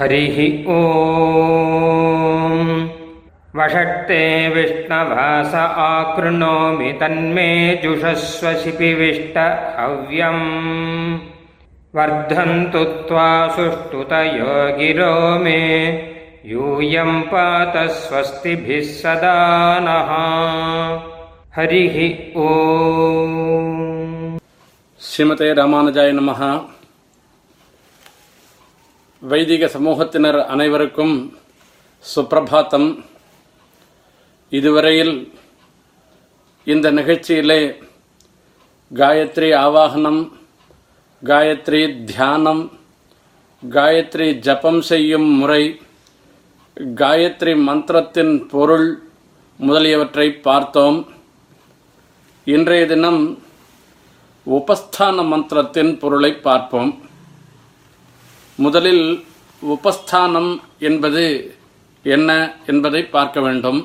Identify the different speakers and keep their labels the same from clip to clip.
Speaker 1: हरिः ओ वषट्ते विष्णवास आकृणोमि तन्मे जुषस्वशिपिविष्ट हव्यम्। वर्धन्तु त्वा सुष्ठुतयो गिरो मे। यूयम् पात स्वस्तिभिः सदा नः। हरिः ओ
Speaker 2: श्रीमते रामानुजाय नमः। வைதிக சமூகத்தினர் அனைவருக்கும் சுப்பிரபாத்தம். இதுவரையில் இந்த நிகழ்ச்சியிலே காயத்ரி ஆவாகனம் காயத்ரி தியானம் காயத்ரி ஜபம் செய்யும் முறை காயத்ரி மந்திரத்தின் பொருள் முதலியவற்றை பார்த்தோம். இன்றைய தினம் உபஸ்தான மந்திரத்தின் பொருளை பார்ப்போம். முதலில் உபஸ்தானம் என்பது என்ன என்பதை பார்க்க வேண்டும்.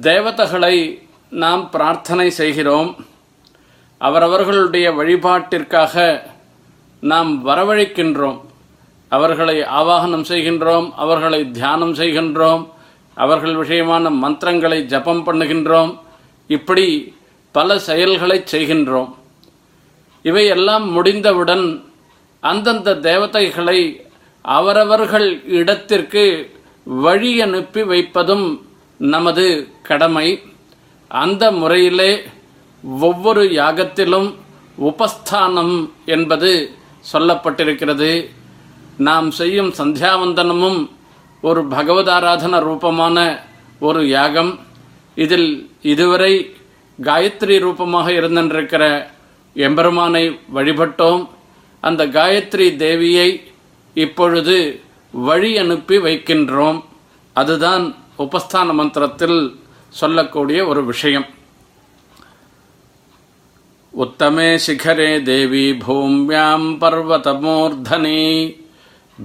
Speaker 2: தேவதைகளை நாம் பிரார்த்தனை செய்கிறோம். அவரவர்களுடைய வழிபாட்டிற்காக நாம் வரவழைக்கின்றோம். அவர்களை ஆவாகனம் செய்கின்றோம் அவர்களை தியானம் செய்கின்றோம் அவர்கள் விஷயமான மந்திரங்களை ஜபம் பண்ணுகின்றோம். இப்படி பல செயல்களை செய்கின்றோம். இவையெல்லாம் முடிந்தவுடன் அந்தந்த தேவதைகளை அவரவர்கள் இடத்திற்கு வழி அனுப்பி வைப்பதும் நமது கடமை. அந்த முறையிலே ஒவ்வொரு யாகத்திலும் உபஸ்தானம் என்பது சொல்லப்பட்டிருக்கிறது. நாம் செய்யும் சந்தியாவந்தனமும் ஒரு பகவதாராதன ரூபமான ஒரு யாகம். இதில் இதுவரை காயத்ரி ரூபமாக இருந்திருக்கிற எம்பெருமானை வழிபட்டோம். அந்த காயத்ரி தேவியை இப்பொழுது வழி அனுப்பி வைக்கின்றோம். அதுதான் உபஸ்தான மந்திரத்தில் சொல்லக்கூடிய ஒரு விஷயம். உத்தமே சிகரே தேவி பூமியாம் பர்வதமூர்தனி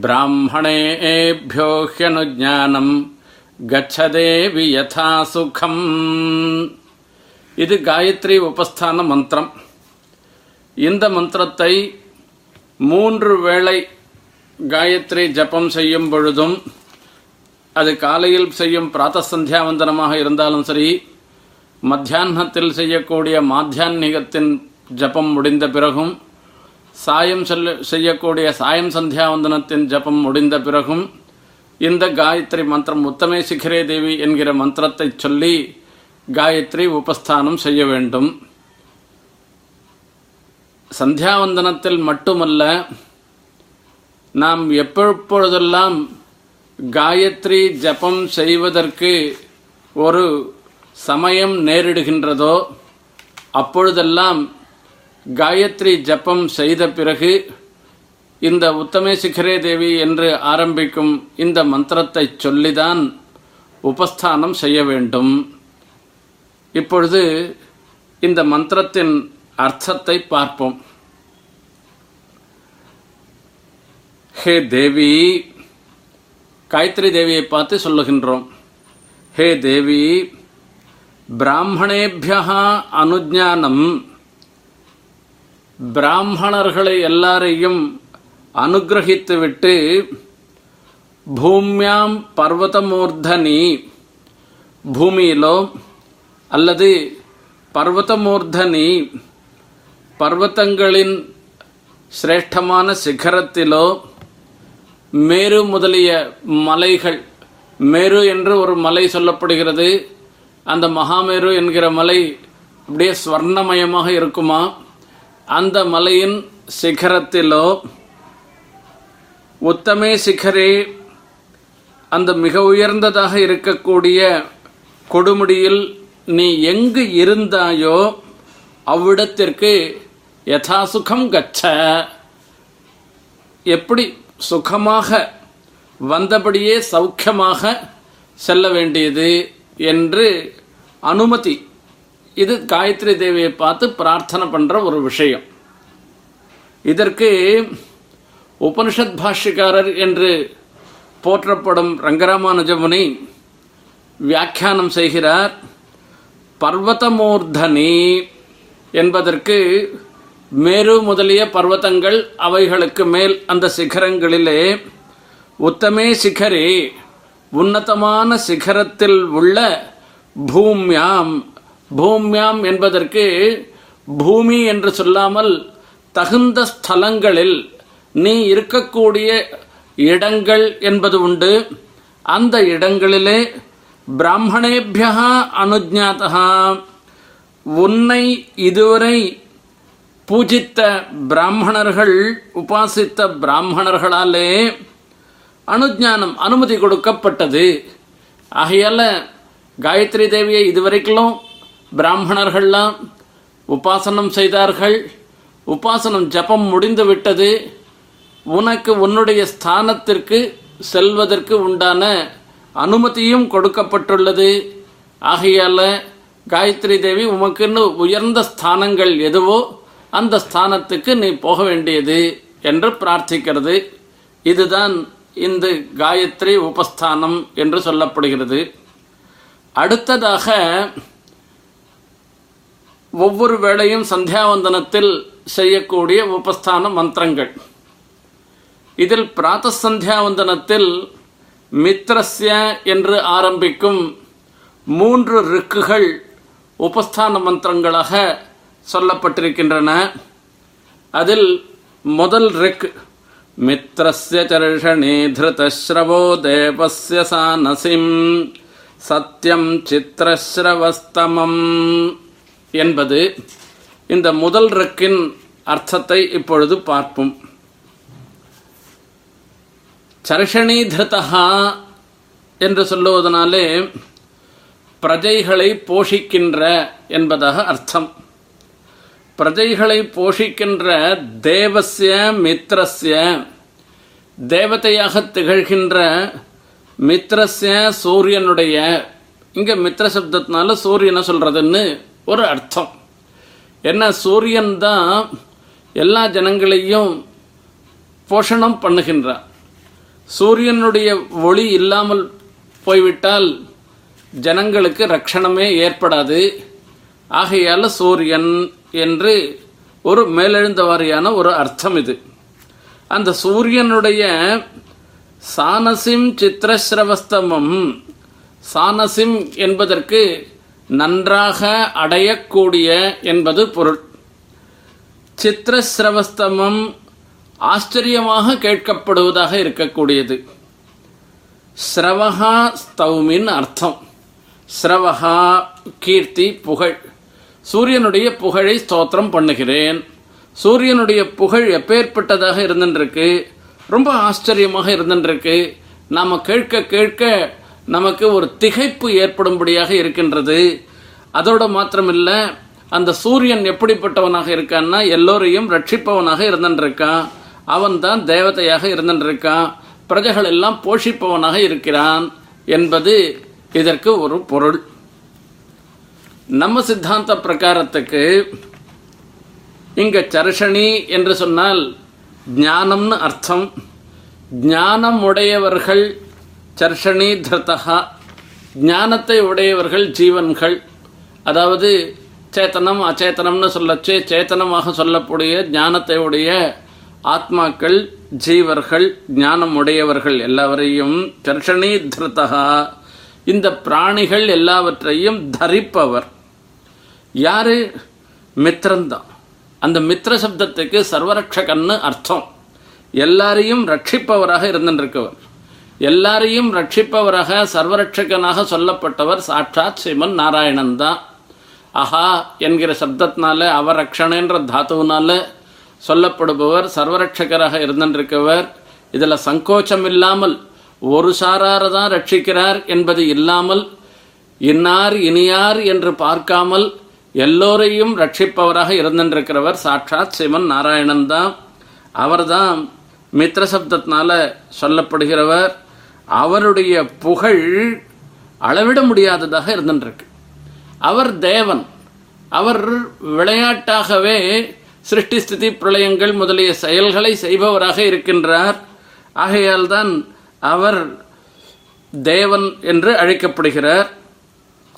Speaker 2: பிராமணேபியோ ஹியனுஜானம் கச்சதேவி யதா சுகம் இது காயத்ரி உபஸ்தான மந்திரம். இந்த மந்திரத்தை மூன்று வேளை காயத்ரி ஜபம் செய்யும் பொழுதும் அது காலையில் செய்யும் பிராத்த சந்தியாவந்தனமாக இருந்தாலும் சரி மத்தியானத்தில் செய்யக்கூடிய மாத்தியான்மிகத்தின் ஜபம் முடிந்த பிறகும் சாயம் செல்ல செய்யக்கூடிய சாயம் சந்தியாவந்தனத்தின் ஜபம் முடிந்த பிறகும் இந்த காயத்ரி மந்திரம் உத்தமே சிகரே தேவி என்கிற மந்திரத்தை சொல்லி காயத்ரி உபஸ்தானம் செய்ய வேண்டும். சந்தியாவந்தனத்தில் மட்டுமல்ல நாம் எப்பொழுதெல்லாம் காயத்ரி ஜபம் செய்வதற்கு ஒரு சமயம் நேரிடுகின்றதோ அப்பொழுதெல்லாம் காயத்ரி ஜபம் செய்த பிறகு இந்த உத்தமே சிகரே தேவி என்று ஆரம்பிக்கும் இந்த மந்திரத்தை சொல்லிதான் உபஸ்தானம் செய்ய வேண்டும். இப்பொழுது இந்த மந்திரத்தின் அர்த்தத்தை பார்ப்போம். ஹே தேவி காயத்ரி தேவியை பார்த்து சொல்லுகின்றோம். ஹே தேவி பிராமணேபியா அனுஜானம். பிராமணர்களை எல்லாரையும் அனுகிரகித்துவிட்டு பூமியாம் பர்வதமூர்தனி பூமியிலோ அல்லது பர்வதமூர்தனி பர்வத்தங்களின் சிரேஷ்டமான சிகரத்திலோ மேரு முதலிய மலைகள் மேரு என்று ஒரு மலை சொல்லப்படுகிறது. அந்த மகாமேரு என்கிற மலை அப்படியே ஸ்வர்ணமயமாக இருக்குமா? அந்த மலையின் சிகரத்திலோ உத்தமே சிகரே அந்த மிக உயர்ந்ததாக இருக்கக்கூடிய கொடுமுடியில் நீ எங்கு இருந்தாயோ அவ்விடத்திற்கு யதாசுகம் கச்ச எப்படி சுகமாக வந்தபடியே சௌக்கியமாக செல்ல வேண்டியது என்று அனுமதி. இது காயத்ரி தேவியை பார்த்து பிரார்த்தனை பண்ணுற ஒரு விஷயம். இதற்கு உபனிஷத் பாஷ்யக்காரர் என்று போற்றப்படும் ரங்கராமானுஜமுனி வியாக்கியானம் செய்கிறார். பர்வதமூர்தனி என்பதற்கு மேரு முதலிய பர்வதங்கள் அவைகளுக்கு மேல் அந்த சிகரங்களிலே உத்தமே சிகரே உன்னதமான சிகரத்தில் உள்ள பூமியாம் பூம்யாம் என்பதற்கு பூமி என்று சொல்லாமல் தகுந்த ஸ்தலங்களில் நீ இருக்கக்கூடிய இடங்கள் என்பது உண்டு. அந்த இடங்களிலே பிராமணேபியா அனுஜாதா உன்னை இதுவரை பூஜித்த பிராமணர்கள் உபாசித்த பிராமணர்களாலே அனுஜானம் அனுமதி கொடுக்கப்பட்டது. ஆகையால காயத்ரி தேவியை இதுவரைக்கும் பிராமணர்கள்லாம் உபாசனம் செய்தார்கள். உபாசனம் ஜபம் முடிந்து விட்டது. உனக்கு உன்னுடைய ஸ்தானத்திற்கு செல்வதற்கு உண்டான அனுமதியும் கொடுக்கப்பட்டுள்ளது. ஆகையால காயத்ரி தேவி உமக்குன்னு உயர்ந்த ஸ்தானங்கள் எதுவோ அந்த ஸ்தானத்துக்கு நீ போக வேண்டியது என்று பிரார்த்திக்கிறது. இதுதான் இந்த காயத்ரி உபஸ்தானம் என்று சொல்லப்படுகிறது. அடுத்ததாக ஒவ்வொரு வேளையும் சந்தியாவந்தனத்தில் செய்யக்கூடிய உபஸ்தான மந்திரங்கள். இதில் பிராத்த சந்தியாவந்தனத்தில் மித்ரஸ்ய என்று ஆரம்பிக்கும் மூன்று ரிக்குகள் உபஸ்தான மந்திரங்களாக சொல்லப்பட்டிருக்கின்றன. அதில் முதல் ரிக் மித்ரஸ்ய சர்ஷணே திருதஸ்ரவோ தேவஸ்ய சானசிம் சத்தியம் சித்திரஸ்ரவஸ்தமம் என்பது இந்த முதல் ரிக்கின் அர்த்தத்தை இப்பொழுது பார்ப்போம். சர்ஷணி திருதா என்று சொல்லுவதனாலே பிரஜைகளை போஷிக்கின்ற என்பதாக அர்த்தம். பிரஜைகளை போஷிக்கின்ற தேவசிய மித்ரஸ்ய தேவதையாக திகழ்கின்ற மித்ரஸ்ய சூரியனுடைய இங்க மித்ர சப்தத்தினால சூரியனை சொல்றதுன்னு ஒரு அர்த்தம். என்ன சூரியன் தான் எல்லா ஜனங்களையும் போஷணம் பண்ணுகின்றான். சூரியனுடைய ஒளி இல்லாமல் போய்விட்டால் ஜனங்களுக்கு ரட்சணமே ஏற்படாது. ஆகையால் சூரியன் என்று ஒரு மேலெழுந்த வாரியான ஒரு அர்த்தம் இது. அந்த சூரியனுடைய சானசிம் சித்திரஸ்ரவஸ்தமம் சானசிம் என்பதற்கு நன்றாக அடையக்கூடிய என்பது பொருள். சித்திரஸ்ரவஸ்தமம் ஆச்சரியமாக கேட்கப்படுவதாக இருக்கக்கூடியது. ஸ்ரவஹா ஸ்தௌமின் அர்த்தம். ஸ்ரவஹா கீர்த்தி புகழ். சூரியனுடைய புகழை ஸ்தோத்திரம் பண்ணுகிறேன். சூரியனுடைய புகழ் எப்பேற்பட்டதாக இருந்துருக்கு? ரொம்ப ஆச்சரியமாக இருந்துருக்கு. நாம் கேட்க கேட்க நமக்கு ஒரு திகைப்பு ஏற்படும்படியாக இருக்கின்றது. அதோட மாத்திரமில்லை அந்த சூரியன் எப்படிப்பட்டவனாக இருக்கான்னா எல்லோரையும் ரட்சிப்பவனாக இருந்துருக்கான். அவன் தான் தேவதையாக இருந்துருக்கான். பிரஜைகள் எல்லாம் போஷிப்பவனாக இருக்கிறான் என்பது இதற்கு ஒரு பொருள். நம்ம சித்தாந்த பிரகாரத்துக்கு இங்கே சர்ஷணி என்று சொன்னால் ஞானம்னு அர்த்தம். ஞானம் உடையவர்கள் சர்ஷணி திருத்தகா ஞானத்தை உடையவர்கள் ஜீவன்கள். அதாவது சேத்தனம் அச்சேத்தனம்னு சொல்லச்சு. சேத்தனமாக சொல்லக்கூடிய ஞானத்தை உடைய ஆத்மாக்கள் ஜீவர்கள் ஞானம் உடையவர்கள் எல்லாவரையும் சர்ஷணி திருத்தகா இந்த பிராணிகள் எல்லாவற்றையும் தரிப்பவர். யாரு? மித்திரந்தான் அந்த மித்திர சப்தத்துக்கு சர்வரட்சகன்னு அர்த்தம். எல்லாரையும் ரட்சிப்பவராக இருந்திருக்கவர் எல்லாரையும் ரட்சிப்பவராக சர்வரட்சகனாக சொல்லப்பட்டவர் சாட்சாத் ஸ்ரீமன் நாராயணன் தான் அஹா என்கிற சப்தத்தினால அவரக்ஷணன்ற தாத்துவினால சொல்லப்படுபவர் சர்வரட்சகராக இருந்திருக்கவர் இதில் சங்கோச்சம் இல்லாமல் ஒரு சாரார தான் ரட்சிக்கிறார் என்பது இல்லாமல் இன்னார் இனியார் என்று பார்க்காமல் எல்லோரையும் ரட்சிப்பவராக இருந்திருக்கிறவர் சாட்சாத் சிவன் நாராயணன் தான். அவர்தான் மித்திர சப்தத்தினால சொல்லப்படுகிறவர். அவருடைய புகழ் அளவிட முடியாததாக இருந்துருக்கு. அவர் தேவன். அவர் விளையாட்டாகவே சிருஷ்டி ஸ்திதி பிரளயங்கள் முதலிய செயல்களை செய்பவராக இருக்கின்றார். ஆகையால் தான் அவர் தேவன் என்று அழைக்கப்படுகிறார்.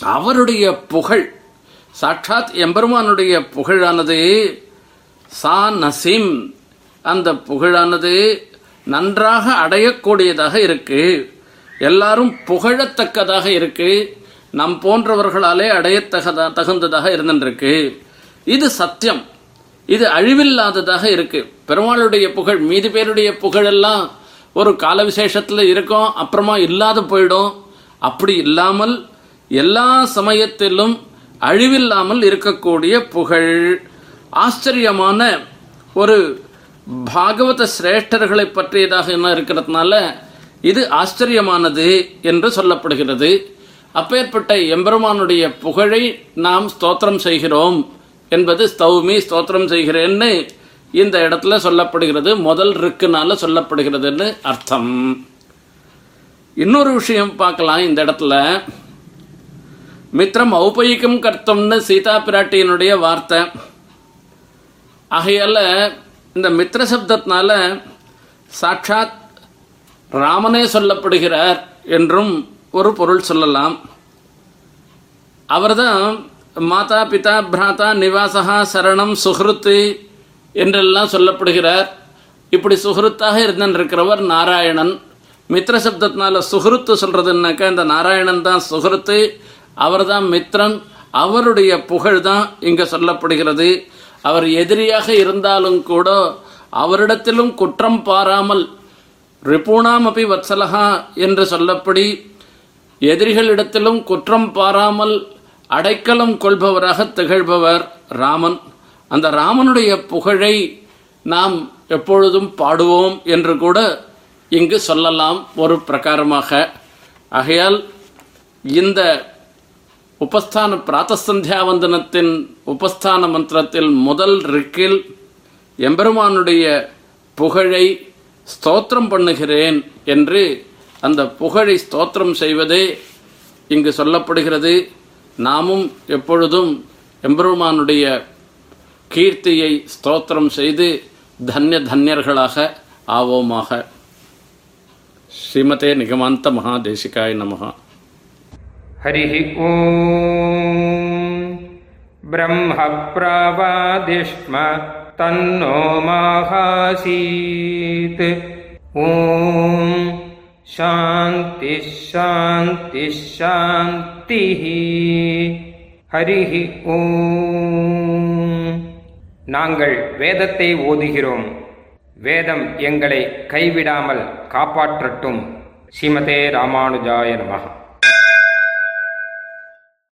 Speaker 2: அவருடைய புகழ் சாட்சாத் எம்பெருமானுடைய புகழானது சா நசீம். அந்த புகழானது நன்றாக அடையக்கூடியதாக இருக்கு. எல்லாரும் புகழத்தக்கதாக இருக்கு. நம் போன்றவர்களாலே அடையத்தகதா தகுந்ததாக இருந்திருக்கு. இது சத்தியம். இது அழிவில்லாததாக இருக்கு. பெருமாளுடைய புகழ் மீதி பேருடைய புகழெல்லாம் ஒரு கால விசேஷத்தில் இருக்கும் அப்புறமா இல்லாத போயிடும். அப்படி இல்லாமல் எல்லா சமயத்திலும் அழிவில்லாமல் இருக்கக்கூடிய புகழ். ஆச்சரியமான ஒரு பாகவத சிரேஷ்டர்களை பற்றியதாக என்ன இருக்கிறதுனால இது ஆச்சரியமானது என்று சொல்லப்படுகிறது. அப்பேற்பட்ட எம்பெருமானுடைய புகழை நாம் ஸ்தோத்திரம் செய்கிறோம் என்பது ஸ்தௌமி ஸ்தோத்திரம் செய்கிறேன்னு இந்த இடத்துல சொல்லப்படுகிறது. முதல் ருக்குனால சொல்லப்படுகிறதுன்னு அர்த்தம். இன்னொரு விஷயம் பார்க்கலாம் இந்த இடத்துல. மித்திரம் ஔபயிக்கம் கர்த்தம்னு சீதா பிராட்டியினுடைய வார்த்தை. ஆகையால் இந்த மித்திர சப்தத்தினால சாட்சாத் ராமனே சொல்லப்படுகிறார் என்றும் ஒரு பொருள் சொல்லலாம். அவர்தான் மாதா பிதா பிராதா நிவாசகா சரணம் சுஹ்ருத்து என்றெல்லாம் சொல்லப்படுகிறார். இப்படி சுஹ்ருத்தாக இருந்திருக்கிறவர் நாராயணன். மித்திர சப்தத்தினால சுஹ்ருத்து சொல்கிறதுனாக்கா இந்த நாராயணன் தான் சுஹ்ருத்து அவர்தான் மித்ரன். அவருடைய புகழ் தான் சொல்லப்படுகிறது. அவர் எதிரியாக இருந்தாலும் கூட அவரிடத்திலும் குற்றம் பாராமல் ரிபூணாம் அபி வத்சலகா என்று சொல்லப்படி எதிரிகளிடத்திலும் குற்றம் பாராமல் அடைக்கலம் கொள்பவராக திகழ்பவர் ராமன். அந்த ராமனுடைய புகழை நாம் எப்பொழுதும் பாடுவோம் என்று கூட இங்கு சொல்லலாம் ஒரு பிரகாரமாக. ஆகையால் இந்த உபஸ்தான பிராத்தசந்தியாவந்தனத்தின் உபஸ்தான மந்திரத்தில் முதல் ரிக்கில் எம்பெருமானுடைய புகழை ஸ்தோத்திரம் பண்ணுகிறேன் என்று அந்த புகழை ஸ்தோத்திரம் செய்வதே இங்கு சொல்லப்படுகிறது. நாமும் எப்பொழுதும் எம்பெருமானுடைய கீர்த்தியை ஸ்தோத்திரம் செய்து தன்ய தன்யர்களாக ஆவோமாக. ஸ்ரீமதே நிகமாந்த மகாதேசிகாய நமகா
Speaker 1: हरिः ॐ ब्रह्मप्रावादिष्म तन्नो माहासीत् ॐ शान्तिः शान्तिः शान्तिः ஹரிஹ ஓம் நாங்கள் வேதத்தை ஓதுகிறோம் வேதம் எங்களை கைவிடாமல் காப்பாற்றட்டும் ஸ்ரீமதே ராமானுஜாய நமः